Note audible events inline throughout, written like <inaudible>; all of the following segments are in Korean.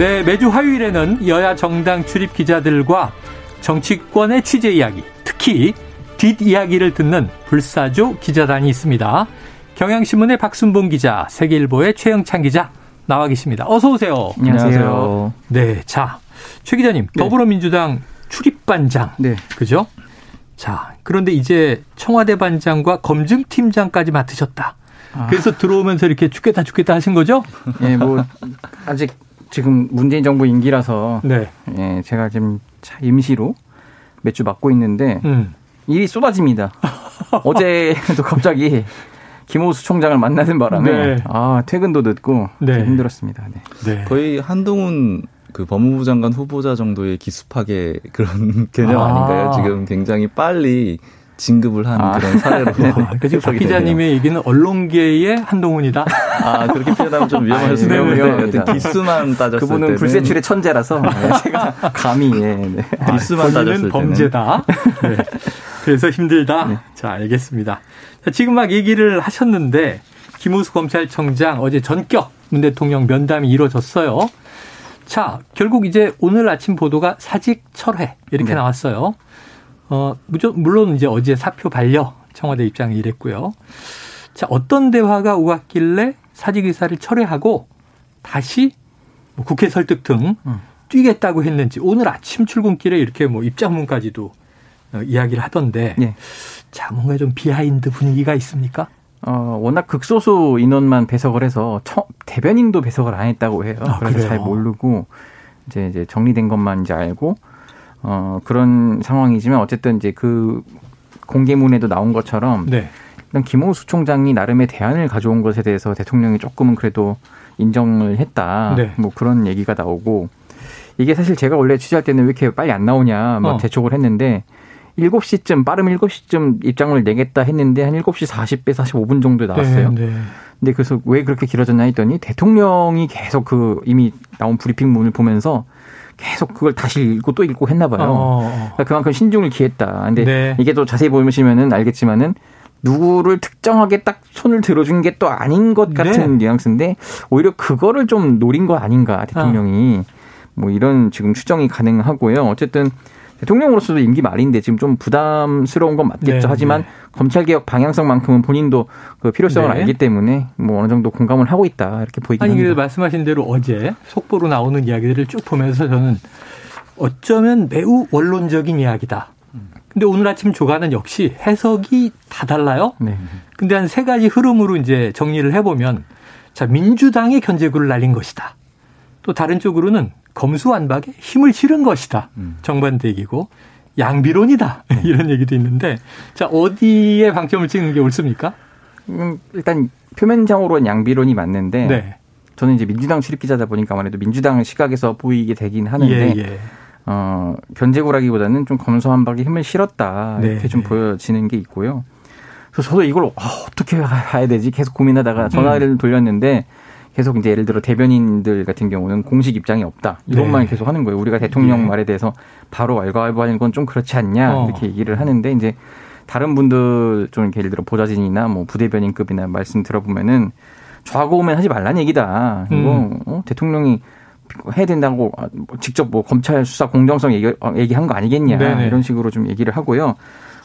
네, 매주 화요일에는 여야 정당 출입 기자들과 정치권의 취재 이야기, 특히 뒷이야기를 듣는 불사조 기자단이 있습니다. 경향신문의 박순봉 기자, 세계일보의 최영찬 기자 나와 계십니다. 어서 오세요. 안녕하세요. 네, 자, 최 기자님, 네. 더불어민주당 출입반장, 네. 그죠? 자, 그런데 이제 청와대 반장과 검증팀장까지 맡으셨다. 아. 그래서 들어오면서 이렇게 죽겠다 죽겠다 하신 거죠? 예, 뭐 아직 지금 문재인 정부 임기라서 네. 예, 제가 지금 임시로 몇 주 맡고 있는데 음. 일이 쏟아집니다. <laughs> 어제도 갑자기 김호수 총장을 만나는 바람에 네. 아 퇴근도 늦고 네. 힘들었습니다. 네. 네. 거의 한동훈 그 법무부 장관 후보자 정도의 기습하게 그런 <laughs> 개념 아. 닌가요 지금 굉장히 빨리 진급을 한 아. 그런 사례로. <laughs> 지금 박 기자님의 얘기는 언론계의 한동훈이다. 아 그렇게 표현하면 좀 위험할 수 있는데 아, 기수만 따졌을 그분은 때는 불세출의 천재라서 네, <laughs> 제가 감히 예, 네. 아, 기수만 따졌을 범죄다. <laughs> 네. 그래서 힘들다. 네. 자 알겠습니다. 자, 지금 막 얘기를 하셨는데 김우수 검찰청장 어제 전격 문 대통령 면담이 이루어졌어요. 자 결국 이제 오늘 아침 보도가 사직 철회 이렇게 네. 나왔어요. 어, 물론 이제 어제 사표 반려 청와대 입장이 이랬고요. 자, 어떤 대화가 오갔길래 사직 의사를 철회하고 다시 뭐 국회 설득 등 음. 뛰겠다고 했는지 오늘 아침 출근길에 이렇게 뭐 입장문까지도 어, 이야기를 하던데 네. 자, 뭔가 좀 behind 분위기가 있습니까? 어, 워낙 극소수 인원만 배석을 해서 처, 대변인도 배석을 안 했다고 해요. 아, 그래서 그래요? 잘 모르고 이제 이제 정리된 것만 이제 알고 어, 그런 상황이지만 어쨌든 이제 그 공개문에도 나온 것처럼 네. 일단 김호수 총장이 나름의 대안을 가져온 것에 대해서 대통령이 조금은 그래도 인정을 했다. 네. 뭐 그런 얘기가 나오고 이게 사실 제가 원래 취재할 때는 왜 이렇게 빨리 안 나오냐 막 어. 재촉을 했는데 7시쯤 빠르면 7시쯤 입장을 내겠다 했는데 한 7시 40배 45분 정도에 나왔어요. 네, 네. 근데 그래서 왜 그렇게 길어졌나 했더니 대통령이 계속 그 이미 나온 브리핑문을 보면서 계속 그걸 다시 읽고 또 읽고 했나 봐요. 어. 어, 어. 그러니까 그만큼 신중을 기했다. 근데 네. 이게 또 자세히 보시면은 알겠지만은 누구를 특정하게 딱 손을 들어준 게 또 아닌 것 같은 네. 뉘앙스인데 오히려 그거를 좀 노린 거 아닌가 대통령이 어. 뭐 이런 지금 추정이 가능하고요. 어쨌든 대통령으로서도 임기 말인데 지금 좀 부담스러운 건 맞겠죠. 네, 하지만 네. 검찰 개혁 방향성만큼은 본인도 그 필요성을 네. 알기 때문에 뭐 어느 정도 공감을 하고 있다 이렇게 보이긴 아니, 합니다. 말씀하신 대로 어제 속보로 나오는 이야기들을 쭉 보면서 저는 어쩌면 매우 원론적인 이야기다. 근데 오늘 아침 조간은 역시 해석이 다 달라요. 네. 근데 한 세 가지 흐름으로 이제 정리를 해보면 자 민주당의 견제구를 날린 것이다. 또 다른 쪽으로는 검수완박에 힘을 실은 것이다. 음. 정반대 얘기고 양비론이다. 네. <laughs> 이런 얘기도 있는데 자 어디에 방점을 찍는 게 옳습니까? 음, 일단 표면적으로는 양비론이 맞는데 네. 저는 이제 민주당 출입 기자다 보니까 아무래도 민주당 시각에서 보이게 되긴 하는데 예, 예. 어, 견제구라기보다는 좀 검수완박에 힘을 실었다 이렇게 네. 좀 보여지는 게 있고요. 그래서 저도 이걸 아, 어떻게 해야 되지 계속 고민하다가 전화를 음. 돌렸는데 계속 이제 예를 들어 대변인들 같은 경우는 공식 입장이 없다. 이것만 네. 계속 하는 거예요. 우리가 대통령 네. 말에 대해서 바로 왈가왈부하는 건 좀 그렇지 않냐 어. 이렇게 얘기를 하는데 이제 다른 분들 좀 예를 들어 보좌진이나 뭐 부대변인급이나 말씀 들어보면은 좌고 오면 하지 말라는 얘기다. 이거 음. 어? 대통령이 해야 된다고 직접 뭐 검찰 수사 공정성 얘기, 어, 얘기한 거 아니겠냐 네네. 이런 식으로 좀 얘기를 하고요.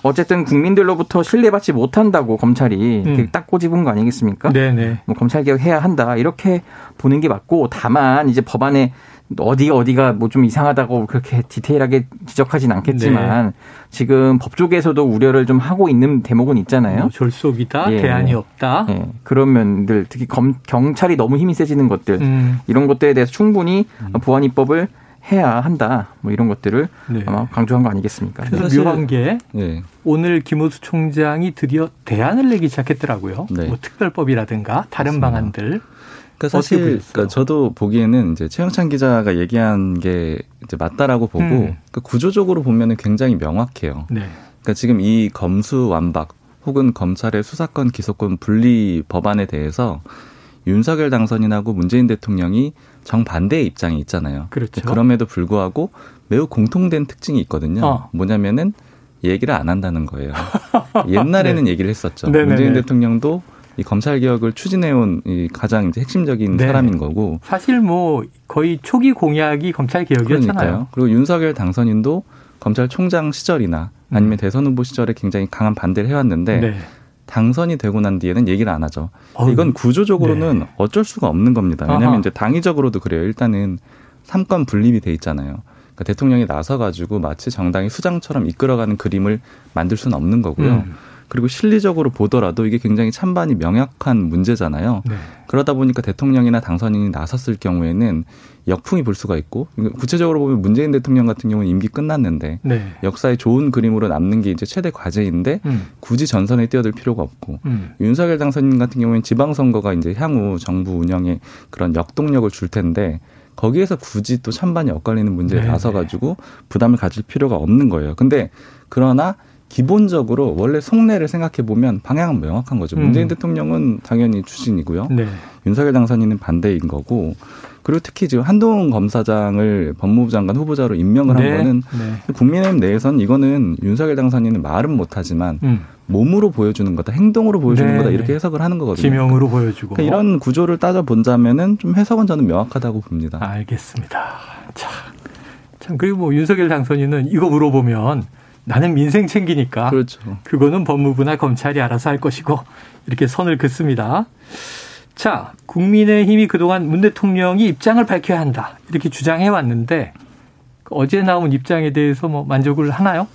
어쨌든 국민들로부터 신뢰받지 못한다고 검찰이 음. 딱 꼬집은 거 아니겠습니까? 네네. 뭐 검찰 개혁해야 한다 이렇게 보는 게 맞고 다만 이제 법안에 어디 어디가 뭐 좀 이상하다고 그렇게 디테일하게 지적하진 않겠지만 네. 지금 법조계에서도 우려를 좀 하고 있는 대목은 있잖아요. 뭐 졸속이다, 예. 대안이 없다. 예. 그런 면들 특히 검, 경찰이 너무 힘이 세지는 것들 음. 이런 것들에 대해서 충분히 음. 보안 입법을 해야 한다. 뭐 이런 것들을 네. 아마 강조한 거 아니겠습니까? 그래서 묘한 게 네. 오늘 김호수 총장이 드디어 대안을 내기 시작했더라고요. 네. 뭐 특별법이라든가 다른 맞습니다. 방안들. 그러니까 사실 그러니까 저도 보기에는 이제 최영찬 기자가 얘기한 게 이제 맞다라고 보고 음. 그러니까 구조적으로 보면은 굉장히 명확해요. 네. 그러니까 지금 이 검수 완박 혹은 검찰의 수사권 기소권 분리 법안에 대해서 윤석열 당선인하고 문재인 대통령이 정반대의 입장이 있잖아요. 그렇죠. 그럼에도 불구하고 매우 공통된 특징이 있거든요. 어. 뭐냐면은 얘기를 안 한다는 거예요. <laughs> 옛날에는 네. 얘기를 했었죠. 네네네. 문재인 대통령도 이 검찰 개혁을 추진해온 이 가장 이제 핵심적인 네. 사람인 거고 사실 뭐 거의 초기 공약이 검찰 개혁이었잖아요. 그러니까요. 그리고 윤석열 당선인도 검찰총장 시절이나 아니면 음. 대선 후보 시절에 굉장히 강한 반대를 해왔는데 네. 당선이 되고 난 뒤에는 얘기를 안 하죠. 어휴. 이건 구조적으로는 네. 어쩔 수가 없는 겁니다. 왜냐하면 아하. 이제 당위적으로도 그래요. 일단은 삼권 분립이 돼 있잖아요. 그러니까 대통령이 나서 가지고 마치 정당이 수장처럼 이끌어가는 그림을 만들 수는 없는 거고요. 음. 그리고 실리적으로 보더라도 이게 굉장히 찬반이 명확한 문제잖아요. 네. 그러다 보니까 대통령이나 당선인이 나섰을 경우에는 역풍이 불 수가 있고 구체적으로 보면 문재인 대통령 같은 경우는 임기 끝났는데 네. 역사에 좋은 그림으로 남는 게 이제 최대 과제인데 음. 굳이 전선에 뛰어들 필요가 없고 음. 윤석열 당선인 같은 경우에는 지방선거가 이제 향후 정부 운영에 그런 역동력을 줄 텐데 거기에서 굳이 또 찬반이 엇갈리는 문제에 네. 나서 가지고 부담을 가질 필요가 없는 거예요. 근데 그러나 기본적으로 원래 속내를 생각해 보면 방향은 명확한 거죠. 음. 문재인 대통령은 당연히 추진이고요. 네. 윤석열 당선인은 반대인 거고 그리고 특히 지금 한동훈 검사장을 법무부 장관 후보자로 임명을 네. 한 거는 네. 국민의힘 내에선 이거는 윤석열 당선인은 말은 못하지만 음. 몸으로 보여주는 거다, 행동으로 보여주는 네. 거다 이렇게 해석을 하는 거거든요. 지명으로 보여주고 그러니까 이런 구조를 따져 본다면은 좀 해석은 저는 명확하다고 봅니다. 알겠습니다. 자, 참 그리고 뭐 윤석열 당선인은 이거 물어보면 나는 민생 챙기니까 그렇죠. 그거는 법무부나 검찰이 알아서 할 것이고 이렇게 선을 긋습니다. 자, 국민의힘이 그동안 문 대통령이 입장을 밝혀야 한다 이렇게 주장해 왔는데 어제 나온 입장에 대해서 뭐 만족을 하나요?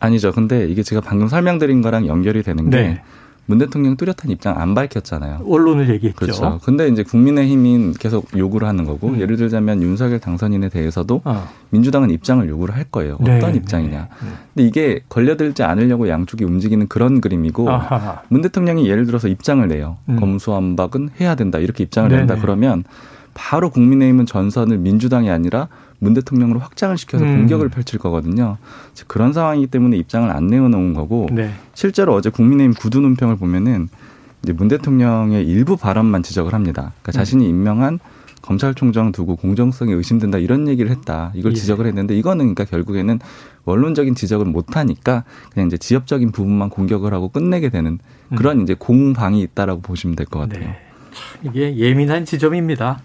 아니죠. 근데 이게 제가 방금 설명드린 거랑 연결이 되는 게 네. 문 대통령 뚜렷한 입장 안 밝혔잖아요. 언론을 얘기했죠. 그렇죠. 근데 이제 국민의힘인 계속 요구를 하는 거고 음. 예를 들자면 윤석열 당선인에 대해서도 어. 민주당은 입장을 요구를 할 거예요. 네. 어떤 네. 입장이냐. 네. 근데 이게 걸려들지 않으려고 양쪽이 움직이는 그런 그림이고 아하. 문 대통령이 예를 들어서 입장을 내요. 음. 검수완박은 해야 된다. 이렇게 입장을. 낸다 그러면 바로 국민의힘은 전선을 민주당이 아니라 문 대통령으로 확장을 시켜서 음. 공격을 펼칠 거거든요. 그런 상황이기 때문에 입장을 안 내어놓은 거고 네. 실제로 어제 국민의힘 구두 논평을 보면은 이제 문 대통령의 일부 발언만 지적을 합니다. 그러니까 음. 자신이 임명한 검찰총장 두고 공정성이 의심된다 이런 얘기를 했다. 이걸 예. 지적을 했는데 이거는 그러니까 결국에는 원론적인 지적을 못 하니까 그냥 이제 지엽적인 부분만 공격을 하고 끝내게 되는 음. 그런 음. 이제 공방이 있다라고 보시면 될 것 같아요. 네. 이게 예민한 지점입니다.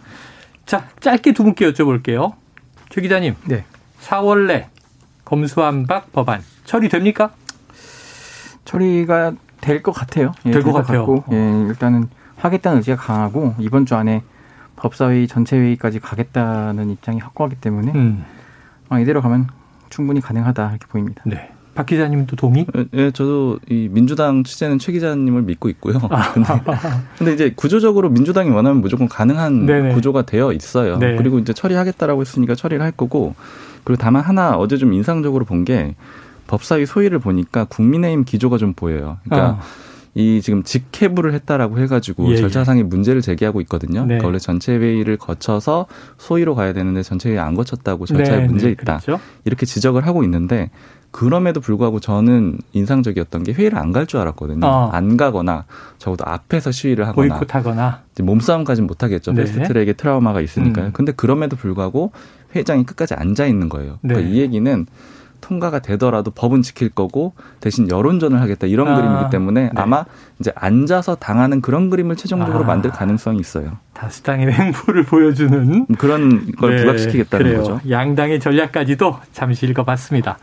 자, 짧게 두 분께 여쭤볼게요. 최 기자님. 네. 4월 내 검수안박 법안 처리됩니까? 처리가 될 것 같아요. 예, 될것 같아요. 같고, 예, 일단은 하겠다는 의지가 강하고 이번 주 안에 법사위 전체 회의까지 가겠다는 입장이 확고하기 때문에 음. 아, 이대로 가면 충분히 가능하다 이렇게 보입니다. 네. 박 기자님도 동의? 예, 네, 저도 이 민주당 취재는 최 기자님을 믿고 있고요. 아. <laughs> 근데, 근데 이제 구조적으로 민주당이 원하면 무조건 가능한 네네. 구조가 되어 있어요. 네. 그리고 이제 처리하겠다라고 했으니까 처리를 할 거고 그리고 다만 하나 어제 좀 인상적으로 본 게 법사위 소위를 보니까 국민의힘 기조가 좀 보여요. 그러니까 어. 이 지금 직회부를 했다라고 해가지고 예, 예. 절차상의 문제를 제기하고 있거든요. 네. 그러니까 원래 전체 회의를 거쳐서 소위로 가야 되는데 전체 회의 안 거쳤다고 절차에 네, 문제 네, 있다. 그렇죠. 이렇게 지적을 하고 있는데 그럼에도 불구하고 저는 인상적이었던 게 회의를 안 갈 줄 알았거든요. 어. 안 가거나 적어도 앞에서 시위를 하거나 보이콧하거나 몸싸움까지는 못 하겠죠. 네. 패스트트랙에 트라우마가 있으니까요. 음. 근데 그럼에도 불구하고 회장이 끝까지 앉아 있는 거예요. 그러니까 네. 이 얘기는 통과가 되더라도 법은 지킬 거고 대신 여론전을 하겠다 이런 아, 그림이기 때문에 네. 아마 이제 앉아서 당하는 그런 그림을 최종적으로 아, 만들 가능성이 있어요. 다수당의 횡포를 보여주는 그런 걸 네, 부각시키겠다는 그래요. 거죠. 양당의 전략까지도 잠시 읽어봤습니다.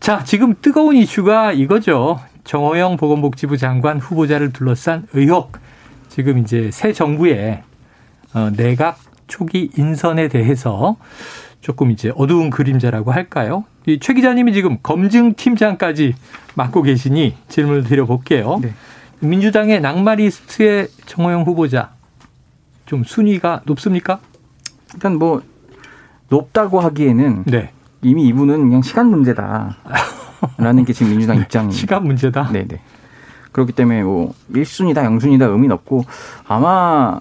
자, 지금 뜨거운 이슈가 이거죠. 정호영 보건복지부 장관 후보자를 둘러싼 의혹. 지금 이제 새 정부의 어, 내각 초기 인선에 대해서 조금 이제 어두운 그림자라고 할까요? 이 최 기자님이 지금 검증팀장까지 맡고 계시니 질문을 드려볼게요. 네. 민주당의 낙마리스트의 정호영 후보자 좀 순위가 높습니까? 일단 뭐 높다고 하기에는 네. 이미 이분은 그냥 시간 문제다. 라는 게 지금 민주당 입장입니다. 시간 문제다? 네네. 그렇기 때문에 뭐 1순위다 0순위다 의미는 없고 아마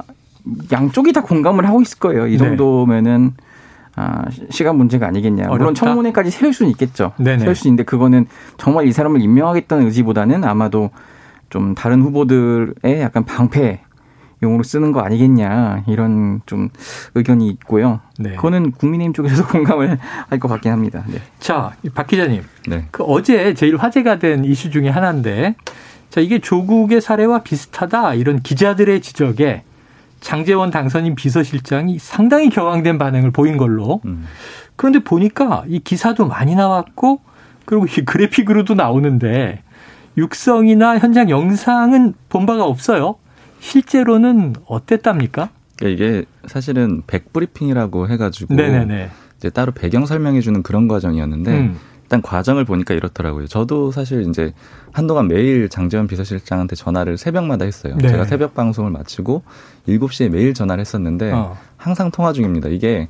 양쪽이 다 공감을 하고 있을 거예요. 이 네. 정도면은 네. 아, 시간 문제가 아니겠냐. 어렵다? 물론 청문회까지 세울 수는 있겠죠. 네네. 세울 수 있는데 그거는 정말 이 사람을 임명하겠다는 의지보다는 아마도 좀 다른 후보들의 약간 방패 용으로 쓰는 거 아니겠냐 이런 좀 의견이 있고요. 네. 그거는 국민의힘 쪽에서도 <laughs> 공감을 할 것 같긴 합니다. 네. 자, 박 기자님. 네. 그 어제 제일 화제가 된 이슈 중에 하나인데, 자 이게 조국의 사례와 비슷하다 이런 기자들의 지적에 장재원 당선인 비서실장이 상당히 경황된 반응을 보인 걸로. 음. 그런데 보니까 이 기사도 많이 나왔고 그리고 이 그래픽으로도 나오는데 육성이나 현장 영상은 본 바가 없어요. 실제로는 어땠답니까? 이게 사실은 백브리핑이라고 해가지고 네네네. 이제 따로 배경 설명해주는 그런 과정이었는데 음. 일단 과정을 보니까 이렇더라고요. 저도 사실 이제 한동안 매일 장재원 비서실장한테 전화를 새벽마다 했어요. 네. 제가 새벽 방송을 마치고 7시에 매일 전화를 했었는데 어. 항상 통화 중입니다. 이게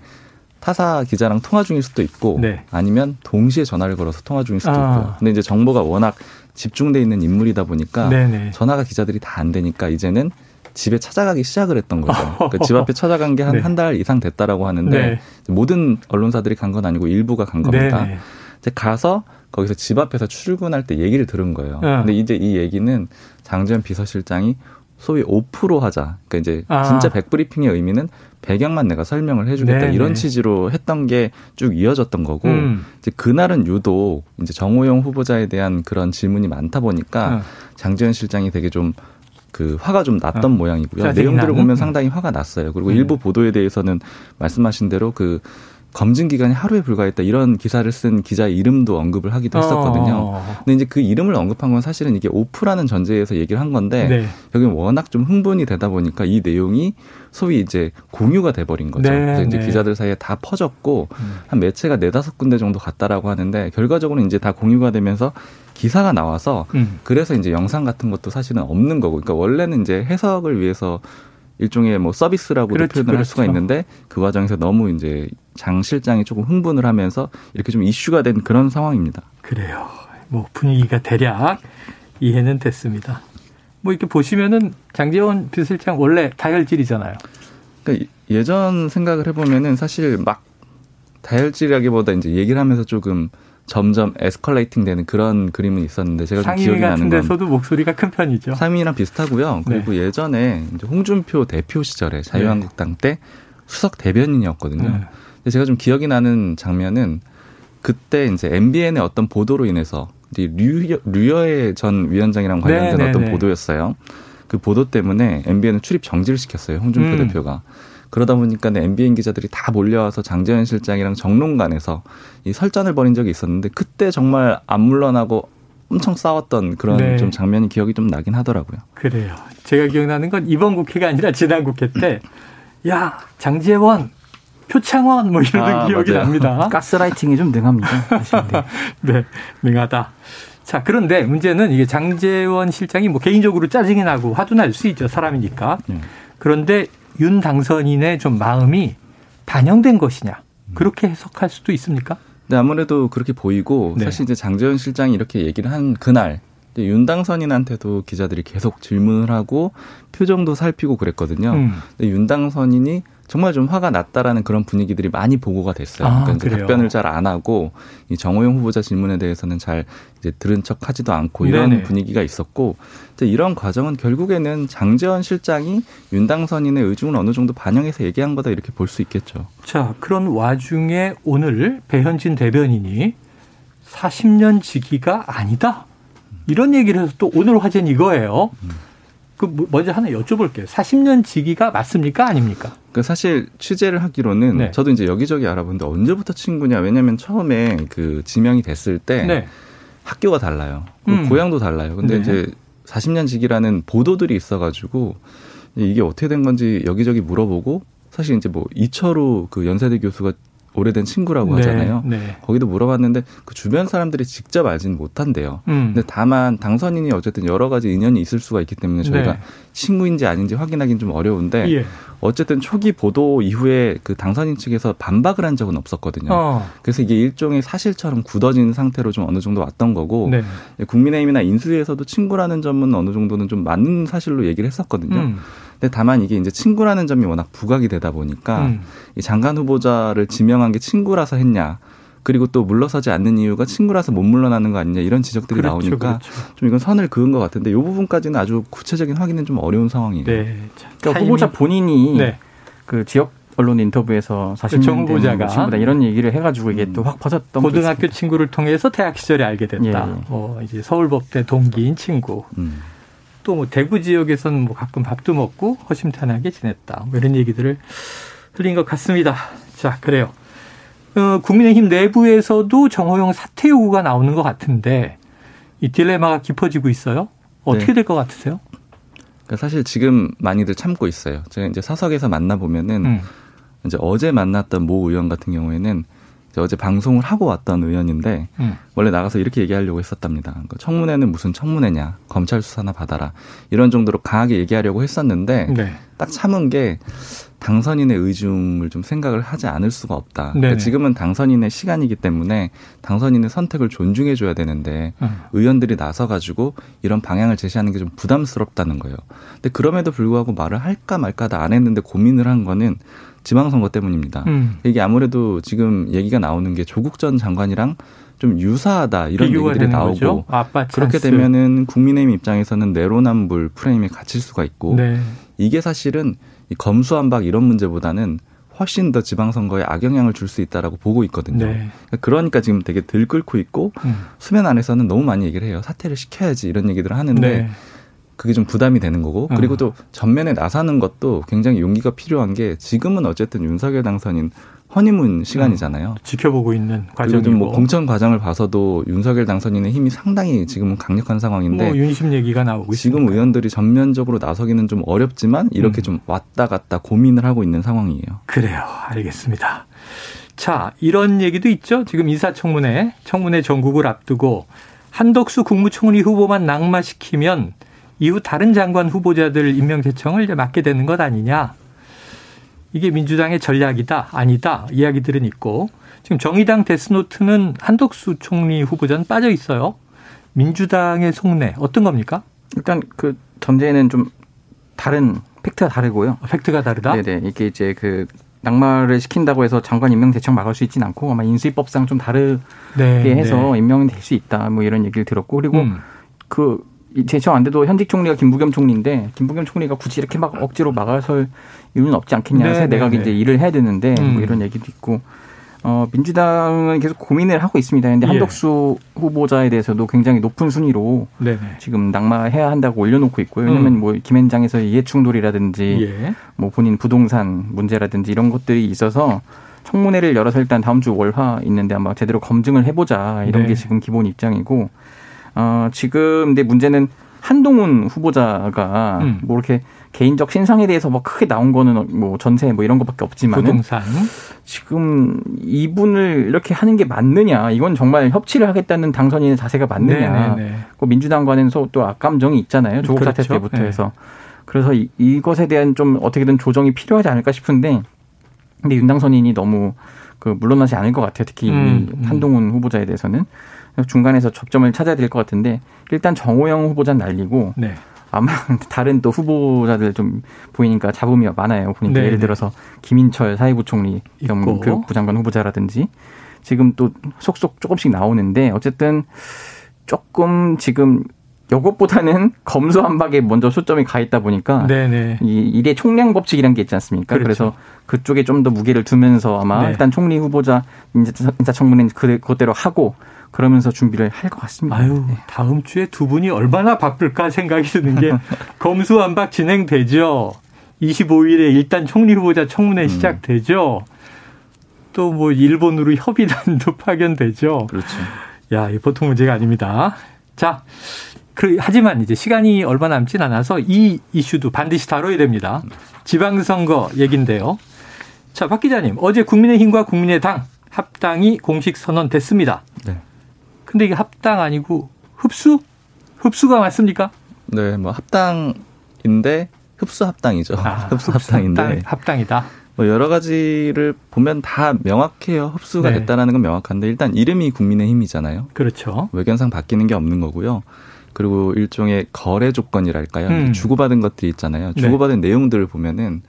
타사 기자랑 통화 중일 수도 있고 네. 아니면 동시에 전화를 걸어서 통화 중일 수도 아. 있고. 근데 이제 정보가 워낙 집중돼 있는 인물이다 보니까 네네. 전화가 기자들이 다 안 되니까 이제는 집에 찾아가기 시작을 했던 거죠. 그러니까 집 앞에 찾아간 게 한 한달 <laughs> 네. 이상 됐다라고 하는데 네. 모든 언론사들이 간 건 아니고 일부가 간 겁니다. 네. 이제 가서 거기서 집 앞에서 출근할 때 얘기를 들은 거예요. 어. 근데 이제 이 얘기는 장재현 비서실장이 소위 5% 하자. 그러니까 이제 아. 진짜 백브리핑의 의미는 배경만 내가 설명을 해주겠다 네네. 이런 취지로 했던 게 쭉 이어졌던 거고 음. 이제 그날은 유독 이제 정호영 후보자에 대한 그런 질문이 많다 보니까 어. 장재현 실장이 되게 좀 그 화가 좀 났던 어. 모양이고요. 내용들을 보면 상당히 화가 났어요. 그리고 음. 일부 보도에 대해서는 말씀하신 대로 그 검증 기간이 하루에 불과했다 이런 기사를 쓴 기자의 이름도 언급을 하기도 했었거든요. 어. 근데 이제 그 이름을 언급한 건 사실은 이게 오프라는 전제에서 얘기를 한 건데 네. 여기는 워낙 좀 흥분이 되다 보니까 이 내용이 소위 이제 공유가 돼버린 거죠. 네. 그래서 이제 네. 기자들 사이에 다 퍼졌고 음. 한 매체가 네다섯 군데 정도 갔다라고 하는데 결과적으로 이제 다 공유가 되면서 기사가 나와서 음. 그래서 이제 영상 같은 것도 사실은 없는 거고 그러니까 원래는 이제 해석을 위해서 일종의 뭐 서비스라고도 그렇죠, 표현을 그렇죠. 할 수가 그렇죠. 있는데 그 과정에서 너무 이제 장 실장이 조금 흥분을 하면서 이렇게 좀 이슈가 된 그런 상황입니다. 그래요. 뭐 분위기가 대략 이해는 됐습니다. 뭐 이렇게 보시면은 장재원 비서실장 원래 다혈질이잖아요. 그러니까 예전 생각을 해보면은 사실 막 다혈질이라기보다 이제 얘기를 하면서 조금 점점 에스컬레이팅 되는 그런 그림은 있었는데 제가 좀 기억이 나는 건 데서도 목소리가 큰 편이죠. 상임위랑 비슷하고요. 그리고 네. 예전에 이제 홍준표 대표 시절에 자유한국당 네. 때 수석 대변인이었거든요. 네. 근데 제가 좀 기억이 나는 장면은 그때 이제 MBN의 어떤 보도로 인해서 류여, 류여의 전 위원장이랑 관련된 네, 어떤 네, 네. 보도였어요. 그 보도 때문에 MBN을 출입 정지를 시켰어요. 홍준표 음. 대표가. 그러다 보니까 MBN 기자들이 다 몰려와서 장재현 실장이랑 정론관에서 이 설전을 벌인 적이 있었는데 그때 정말 안 물러나고 엄청 싸웠던 그런 네. 좀 장면이 기억이 좀 나긴 하더라고요. 그래요. 제가 기억나는 건 이번 국회가 아니라 지난 국회 때, 야, 장재원, 표창원, 뭐 이런 아, 기억이 맞아요. 납니다. <laughs> 가스라이팅이 좀 능합니다. 네. <laughs> 네, 능하다. 자, 그런데 문제는 이게 장재원 실장이 뭐 개인적으로 짜증이 나고 화도 날 수 있죠. 사람이니까. 네. 그런데 윤 당선인의 좀 마음이 반영된 것이냐 그렇게 해석할 수도 있습니까? 네, 아무래도 그렇게 보이고 네. 사실 이제 장재현 실장이 이렇게 얘기를 한 그날 윤 당선인한테도 기자들이 계속 질문을 하고 표정도 살피고 그랬거든요. 음. 근데 윤 당선인이 정말 좀 화가 났다라는 그런 분위기들이 많이 보고가 됐어요. 아, 그러니까 이제 답변을 잘 안 하고 이 정호영 후보자 질문에 대해서는 잘 이제 들은 척 하지도 않고 이런 네네. 분위기가 있었고 이런 과정은 결국에는 장재원 실장이 윤당선인의 의중을 어느 정도 반영해서 얘기한 거다 이렇게 볼 수 있겠죠. 자 그런 와중에 오늘 배현진 대변인이 40년 지기가 아니다 이런 얘기를 해서 또 오늘 화제는 이거예요. 음. 그 뭐, 먼저 하나 여쭤볼게요. 40년 지기가 맞습니까? 아닙니까? 그 사실 취재를 하기로는 네. 저도 이제 여기저기 알아보는데 언제부터 친구냐? 왜냐하면 처음에 그 지명이 됐을 때 네. 학교가 달라요. 음. 고향도 달라요. 근데 네. 이제 40년 지기라는 보도들이 있어가지고 이게 어떻게 된 건지 여기저기 물어보고 사실 이제 뭐 이철우 그 연세대 교수가 오래된 친구라고 네, 하잖아요. 네. 거기도 물어봤는데 그 주변 사람들이 직접 알지는 못한대요. 음. 근데 다만 당선인이 어쨌든 여러 가지 인연이 있을 수가 있기 때문에 저희가 네. 친구인지 아닌지 확인하기는 좀 어려운데 예. 어쨌든 초기 보도 이후에 그 당선인 측에서 반박을 한 적은 없었거든요. 어. 그래서 이게 일종의 사실처럼 굳어진 상태로 좀 어느 정도 왔던 거고 네. 국민의힘이나 인수위에서도 친구라는 점은 어느 정도는 좀 맞는 사실로 얘기를 했었거든요. 음. 근데 다만 이게 이제 친구라는 점이 워낙 부각이 되다 보니까 음. 이 장관 후보자를 지명한 게 친구라서 했냐. 그리고 또 물러서지 않는 이유가 친구라서 못 물러나는 거 아니냐 이런 지적들이 그렇죠, 나오니까 그렇죠. 좀 이건 선을 그은 것 같은데 이 부분까지는 아주 구체적인 확인은 좀 어려운 상황이에요. 네. 그러니까 후보자 본인이 네. 그 지역 언론 인터뷰에서 40년 그 후보자가 친구다 이런 얘기를 해가지고 이게 음. 또확 퍼졌던 고등학교 친구를 통해서 대학 시절에 알게 됐다. 예. 예. 어, 이제 서울법대 동기인 친구. 음. 또뭐 대구 지역에서는 뭐 가끔 밥도 먹고 허심탄회하게 지냈다. 뭐 이런 얘기들을 흘린 것 같습니다. 자, 그래요. 어, 국민의힘 내부에서도 정호영 사퇴 요구가 나오는 것 같은데 이 딜레마가 깊어지고 있어요. 어떻게 네. 될것 같으세요? 그러니까 사실 지금 많이들 참고 있어요. 제가 이제 사석에서 만나 보면은 음. 이제 어제 만났던 모 의원 같은 경우에는 어제 방송을 하고 왔던 의원인데 음. 원래 나가서 이렇게 얘기하려고 했었답니다. 그러니까 청문회는 무슨 청문회냐, 검찰 수사나 받아라 이런 정도로 강하게 얘기하려고 했었는데 네. 딱 참은 게 당선인의 의중을 좀 생각을 하지 않을 수가 없다. 그러니까 지금은 당선인의 시간이기 때문에 당선인의 선택을 존중해 줘야 되는데 음. 의원들이 나서 가지고 이런 방향을 제시하는 게 좀 부담스럽다는 거예요. 근데 그럼에도 불구하고 말을 할까 말까 다안 했는데 고민을 한 거는 지방선거 때문입니다. 음. 이게 아무래도 지금 얘기가 나오는 게 조국 전 장관이랑 좀 유사하다 이런 얘기들이 나오고 그렇게 되면은 국민의힘 입장에서는 내로남불 프레임에 갇힐 수가 있고 네. 이게 사실은 이 검수한박 이런 문제보다는 훨씬 더 지방선거에 악영향을 줄 수 있다라고 보고 있거든요. 네. 그러니까 지금 되게 들끓고 있고 음. 수면 안에서는 너무 많이 얘기를 해요. 사퇴를 시켜야지 이런 얘기들을 하는데 네. 그게 좀 부담이 되는 거고 그리고 어. 또 전면에 나서는 것도 굉장히 용기가 필요한 게 지금은 어쨌든 윤석열 당선인 허니문 시간이잖아요. 음, 지켜보고 있는 과정이고. 뭐 공천 과정을 봐서도 윤석열 당선인의 힘이 상당히 지금은 강력한 상황인데. 뭐 윤심 얘기가 나오고 지금 있으니까. 의원들이 전면적으로 나서기는 좀 어렵지만 이렇게 음. 좀 왔다 갔다 고민을 하고 있는 상황이에요. 그래요. 알겠습니다. 자, 이런 얘기도 있죠. 지금 인사청문회, 청문회 전국을 앞두고 한덕수 국무총리 후보만 낙마시키면 이후 다른 장관 후보자들 임명 제청을 이제 맡게 되는 것 아니냐. 이게 민주당의 전략이다, 아니다 이야기들은 있고 지금 정의당 데스노트는 한덕수 총리 후보자는 빠져 있어요. 민주당의 속내 어떤 겁니까? 일단 그 전제는 좀 다른 팩트가 다르고요. 아, 팩트가 다르다. 네네 이게 이제 그 낙마를 시킨다고 해서 장관 임명 대청 막을 수 있지는 않고 아마 인수위법상 좀 다르게 네, 해서 네. 임명이 될 수 있다. 뭐 이런 얘기를 들었고 그리고 음. 그 제청 안 돼도 현직 총리가 김부겸 총리인데 김부겸 총리가 굳이 이렇게 막 억지로 막아설 이유는 없지 않겠냐 해서 네, 내가 네, 이제 네. 일을 해야 되는데 뭐 음. 뭐 이런 얘기도 있고 어 민주당은 계속 고민을 하고 있습니다. 근데 예. 한덕수 후보자에 대해서도 굉장히 높은 순위로 네네. 지금 낙마해야 한다고 올려놓고 있고요. 왜냐하면 음. 뭐 김앤장에서 이해 충돌이라든지 예. 뭐 본인 부동산 문제라든지 이런 것들이 있어서 청문회를 열어서 일단 다음 주 월화 있는데 아마 제대로 검증을 해보자 이런 네. 게 지금 기본 입장이고 어, 지금 근데 문제는 한동훈 후보자가 음. 뭐 이렇게 개인적 신상에 대해서 뭐 크게 나온 거는 뭐 전세 뭐 이런 것밖에 없지만 부동산 지금 이분을 이렇게 하는 게 맞느냐 이건 정말 협치를 하겠다는 당선인의 자세가 맞느냐 네, 네, 네. 그 민주당과는 또 악감정이 있잖아요 조국 그렇죠. 사태 때부터 네. 해서 그래서 이, 이것에 대한 좀 어떻게든 조정이 필요하지 않을까 싶은데 근데 윤 당선인이 너무 그 물러나지 않을 것 같아요 특히 음, 음. 한동훈 후보자에 대해서는 중간에서 접점을 찾아야 될 것 같은데 일단 정호영 후보자는 날리고 네. 아마 <laughs> 다른 또 후보자들 좀 보이니까 잡음이 많아요. 보니까 네. 예를 네. 들어서 김인철 사회부총리 이런 교육부 장관 후보자라든지 지금 또 속속 조금씩 나오는데 어쨌든 조금 지금 요것보다는 검수한박에 먼저 초점이 가 있다 보니까 네네. 네. 이 일의 총량 법칙이란 게 있지 않습니까? 그렇죠. 그래서 그쪽에 좀 더 무게를 두면서 아마 네. 일단 총리 후보자 인사청문회 그것대로 하고 그러면서 준비를 할 것 같습니다. 아유, 네. 다음 주에 두 분이 얼마나 바쁠까 생각이 드는 게 <laughs> 검수완박 진행되죠. 25일에 일단 총리 후보자 청문회 음. 시작되죠. 또 뭐 일본으로 협의단도 <laughs> 파견되죠. 그렇죠. 야, 이 보통 문제가 아닙니다. 자, 그, 하지만 이제 시간이 얼마 남진 않아서 이 이슈도 반드시 다뤄야 됩니다. 지방선거 얘긴데요. 자, 박 기자님, 어제 국민의힘과 국민의당 합당이 공식 선언됐습니다. 네. 근데 이게 합당 아니고 흡수? 흡수가 맞습니까? 네, 뭐 합당인데 흡수 합당이죠. 아, <laughs> 흡수 합당인데 합당, 합당이다. 뭐 여러 가지를 보면 다 명확해요. 흡수가 네. 됐다라는 건 명확한데 일단 이름이 국민의힘이잖아요. 그렇죠. 외견상 바뀌는 게 없는 거고요. 그리고 일종의 거래 조건이랄까요. 음. 주고받은 것들이 있잖아요. 네. 주고받은 네. 내용들을 보면은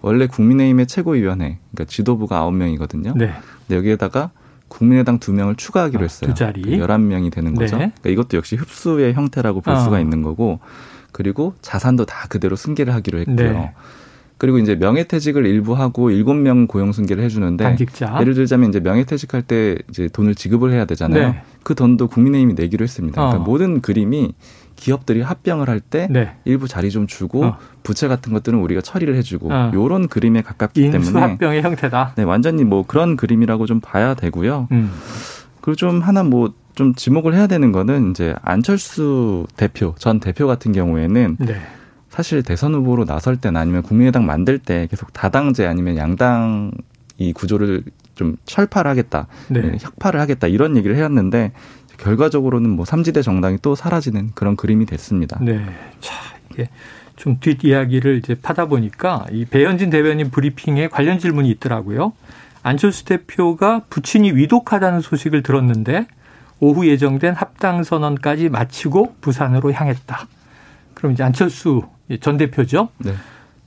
원래 국민의힘의 최고위원회, 그러니까 지도부가 아홉 명이거든요. 네. 근데 여기에다가 국민의당 두 명을 추가하기로 아, 했어요. 두 자리. 그 열한 명이 되는 거죠. 네. 그러니까 이것도 역시 흡수의 형태라고 볼 어. 수가 있는 거고, 그리고 자산도 다 그대로 승계를 하기로 했고요. 네. 그리고 이제 명예퇴직을 일부 하고 일곱 명 고용 승계를 해주는데 당직자. 예를 들자면 이제 명예퇴직할 때 이제 돈을 지급을 해야 되잖아요. 네. 그 돈도 국민의힘이 내기로 했습니다. 그러니까 어. 모든 그림이 기업들이 합병을 할때 네. 일부 자리 좀 주고 어. 부채 같은 것들은 우리가 처리를 해주고 어. 요런 그림에 가깝기 때문에 합병의 형태다. 네, 완전히 뭐 그런 그림이라고 좀 봐야 되고요. 음. 그리고 좀 하나 뭐좀 지목을 해야 되는 거는 이제 안철수 대표 전 대표 같은 경우에는 네. 사실 대선 후보로 나설 때나 아니면 국민의당 만들 때 계속 다당제 아니면 양당 이 구조를 좀 철파를 하겠다, 네. 네. 혁파를 하겠다 이런 얘기를 해왔는데 결과적으로는 뭐 삼지대 정당이 또 사라지는 그런 그림이 됐습니다. 네, 자 이게 좀 뒷 이야기를 이제 파다 보니까 이 배현진 대변인 브리핑에 관련 질문이 있더라고요. 안철수 대표가 부친이 위독하다는 소식을 들었는데 오후 예정된 합당 선언까지 마치고 부산으로 향했다. 그럼 이제 안철수 전 대표죠. 네.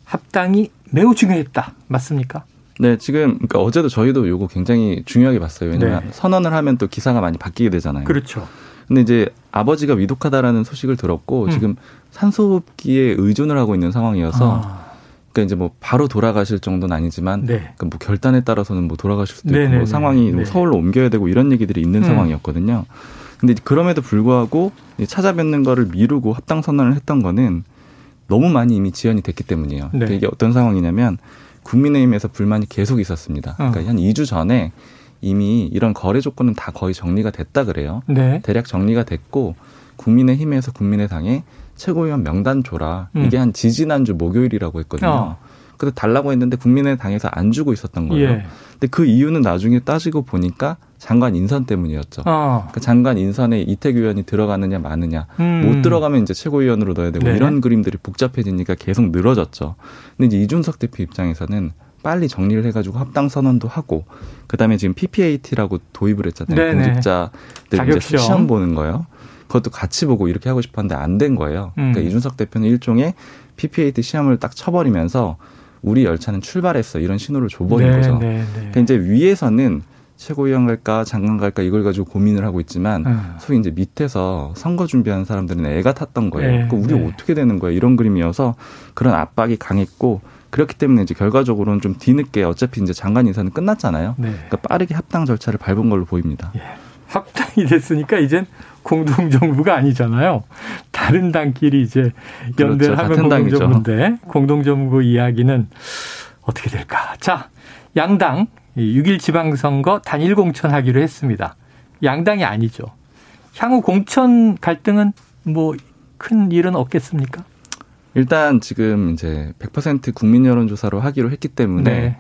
합당이 매우 중요했다. 맞습니까? 네, 지금 그러니까 어제도 저희도 요거 굉장히 중요하게 봤어요. 왜냐하면 네. 선언을 하면 또 기사가 많이 바뀌게 되잖아요. 그렇죠. 근데 이제 아버지가 위독하다라는 소식을 들었고 음. 지금 산소호흡기에 의존을 하고 있는 상황이어서 아. 그러니까 이제 뭐 바로 돌아가실 정도는 아니지만 네. 그러니까 뭐 결단에 따라서는 뭐 돌아가실 수도 있고 뭐 상황이 뭐 네. 서울로 옮겨야 되고 이런 얘기들이 있는 음. 상황이었거든요. 근데 그럼에도 불구하고 찾아뵙는 거를 미루고 합당 선언을 했던 거는 너무 많이 이미 지연이 됐기 때문이에요. 네. 그러니까 이게 어떤 상황이냐면 국민의힘에서 불만이 계속 있었습니다. 어. 그러니까 한 2주 전에 이미 이런 거래 조건은 다 거의 정리가 됐다 그래요. 네. 대략 정리가 됐고 국민의힘에서 국민의당에 최고위원 명단 줘라. 음. 이게 한 지지난주 목요일이라고 했거든요. 어. 그래서 달라고 했는데 국민의당에서 안 주고 있었던 거예요. 예. 근데 그 이유는 나중에 따지고 보니까 장관 인선 때문이었죠. 어. 그 장관 인선에 이태규 의원이 들어가느냐 마느냐 음. 못 들어가면 이제 최고위원으로 넣어야 되고 네. 이런 그림들이 복잡해지니까 계속 늘어졌죠. 근데 이제 이준석 대표 입장에서는 빨리 정리를 해가지고 합당 선언도 하고 그다음에 지금 PPAT라고 도입을 했잖아요. 네네. 공직자들 이제 시험 보는 거요. 그것도 같이 보고 이렇게 하고 싶었는데 안 된 거예요. 음. 그러니까 이준석 대표는 일종의 PPAT 시험을 딱 쳐버리면서 우리 열차는 출발했어 이런 신호를 줘버린 네, 거죠. 네, 네. 그러니까 이제 위에서는 최고위원 갈까 장관 갈까 이걸 가지고 고민을 하고 있지만 음. 소위 이제 밑에서 선거 준비하는 사람들은 애가 탔던 거예요. 네, 그 우리 네. 어떻게 되는 거야 이런 그림이어서 그런 압박이 강했고 그렇기 때문에 이제 결과적으로는 좀 뒤늦게 어차피 이제 장관 인사는 끝났잖아요. 네. 그러니까 빠르게 합당 절차를 밟은 걸로 보입니다. 예. 합당이 됐으니까 이젠 공동정부가 아니잖아요. 다른 당끼리 이제 연대를 그렇죠. 하면 공동정부인데 공동정부 이야기는 어떻게 될까? 자, 양당 6일 지방선거 단일 공천하기로 했습니다. 양당이 아니죠. 향후 공천 갈등은 뭐 큰 일은 없겠습니까? 일단 지금 이제 100% 국민 여론조사로 하기로 했기 때문에 네.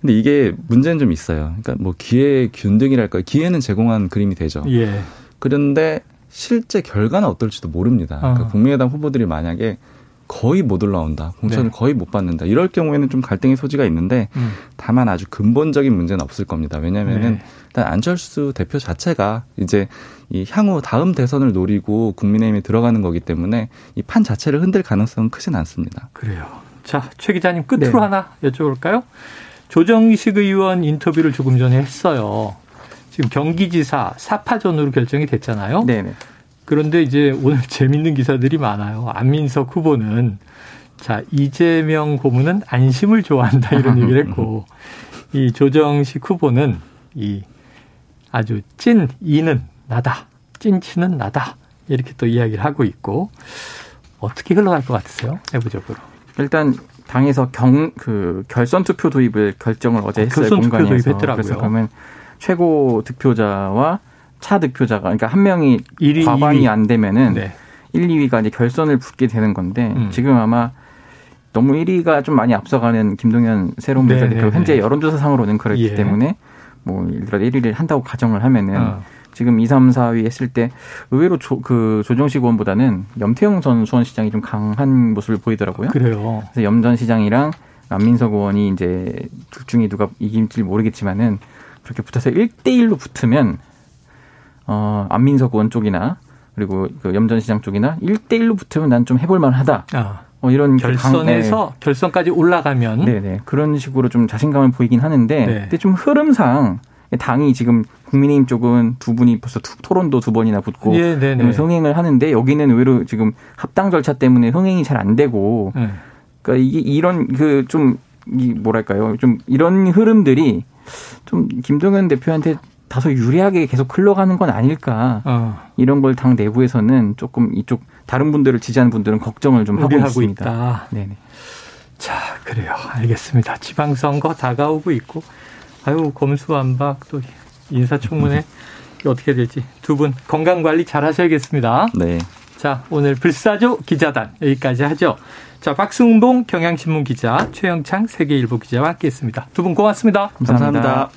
근데 이게 문제는 좀 있어요. 그러니까 뭐 기회 균등이랄까 기회는 제공한 그림이 되죠. 예. 그런데 실제 결과는 어떨지도 모릅니다. 그러니까 어. 국민의당 후보들이 만약에 거의 못 올라온다. 공천을 네. 거의 못 받는다. 이럴 경우에는 좀 갈등의 소지가 있는데 음. 다만 아주 근본적인 문제는 없을 겁니다. 왜냐면은 네. 일단 안철수 대표 자체가 이제 이 향후 다음 대선을 노리고 국민의힘에 들어가는 거기 때문에 이 판 자체를 흔들 가능성은 크진 않습니다. 그래요. 자, 최 기자님 끝으로 네. 하나 여쭤볼까요? 조정식 의원 인터뷰를 조금 전에 했어요. 지금 경기지사 사파전으로 결정이 됐잖아요. 네네. 그런데 이제 오늘 <laughs> 재밌는 기사들이 많아요. 안민석 후보는 자 이재명 고문은 안심을 좋아한다 이런 얘기를 <laughs> 했고 이 조정식 후보는 이 아주 찐 이는 나다 찐치는 나다 이렇게 또 이야기를 하고 있고 어떻게 흘러갈 것 같으세요 내부적으로 일단 당에서 경 그 결선 투표 도입을 결정을 어제 어, 했어요 결선 투표 도입했더라고요. 그래서 그러면 최고 득표자와 차 득표자가 그러니까 한 명이 1위, 과반이 2위. 안 되면은 네. 1, 2위가 이제 결선을 붙게 되는 건데 음. 지금 아마 너무 1위가 좀 많이 앞서가는 김동연 새로운 네, 대표 네, 현재 네. 여론조사상으로는 그렇기 예. 때문에 뭐 예를 들어 1위를 한다고 가정을 하면은 어. 지금 2, 3, 4위 했을 때 의외로 조, 그 조정식 의원보다는 염태영 전 수원시장이 좀 강한 모습을 보이더라고요. 그래요. 그래서 염 전 시장이랑 안민석 의원이 이제 둘 중에 누가 이길지 모르겠지만은 그렇게 붙어서 1대1로 붙으면 어, 안민석 의원 쪽이나 그리고 그 염 전 시장 쪽이나 1대1로 붙으면 난 좀 해볼 만하다. 아. 어, 이런 결선에서 강, 네. 결선까지 올라가면 네네 그런 식으로 좀 자신감을 보이긴 하는데 네. 근데 좀 흐름상 당이 지금 국민의힘 쪽은 두 분이 벌써 투, 토론도 두 번이나 붙고 예, 흥행을 하는데 여기는 의외로 지금 합당 절차 때문에 흥행이 잘 안 되고 네. 그러니까 이게 이런 그 좀 이 뭐랄까요 좀 이런 흐름들이 좀 김동연 대표한테 다소 유리하게 계속 흘러가는 건 아닐까 어. 이런 걸 당 내부에서는 조금 이쪽 다른 분들을 지지하는 분들은 걱정을 좀 하고 있습니다. 있다. 네네. 자 그래요 알겠습니다. 지방선거 다가오고 있고 아유 검수완박 또 인사청문회 어떻게 될지 두 분 건강 관리 잘 하셔야겠습니다. 네. 자 오늘 불사조 기자단 여기까지 하죠. 자, 박승봉 경향신문 기자, 최영창 세계일보 기자와 함께했습니다. 두 분 고맙습니다 감사합니다. 감사합니다.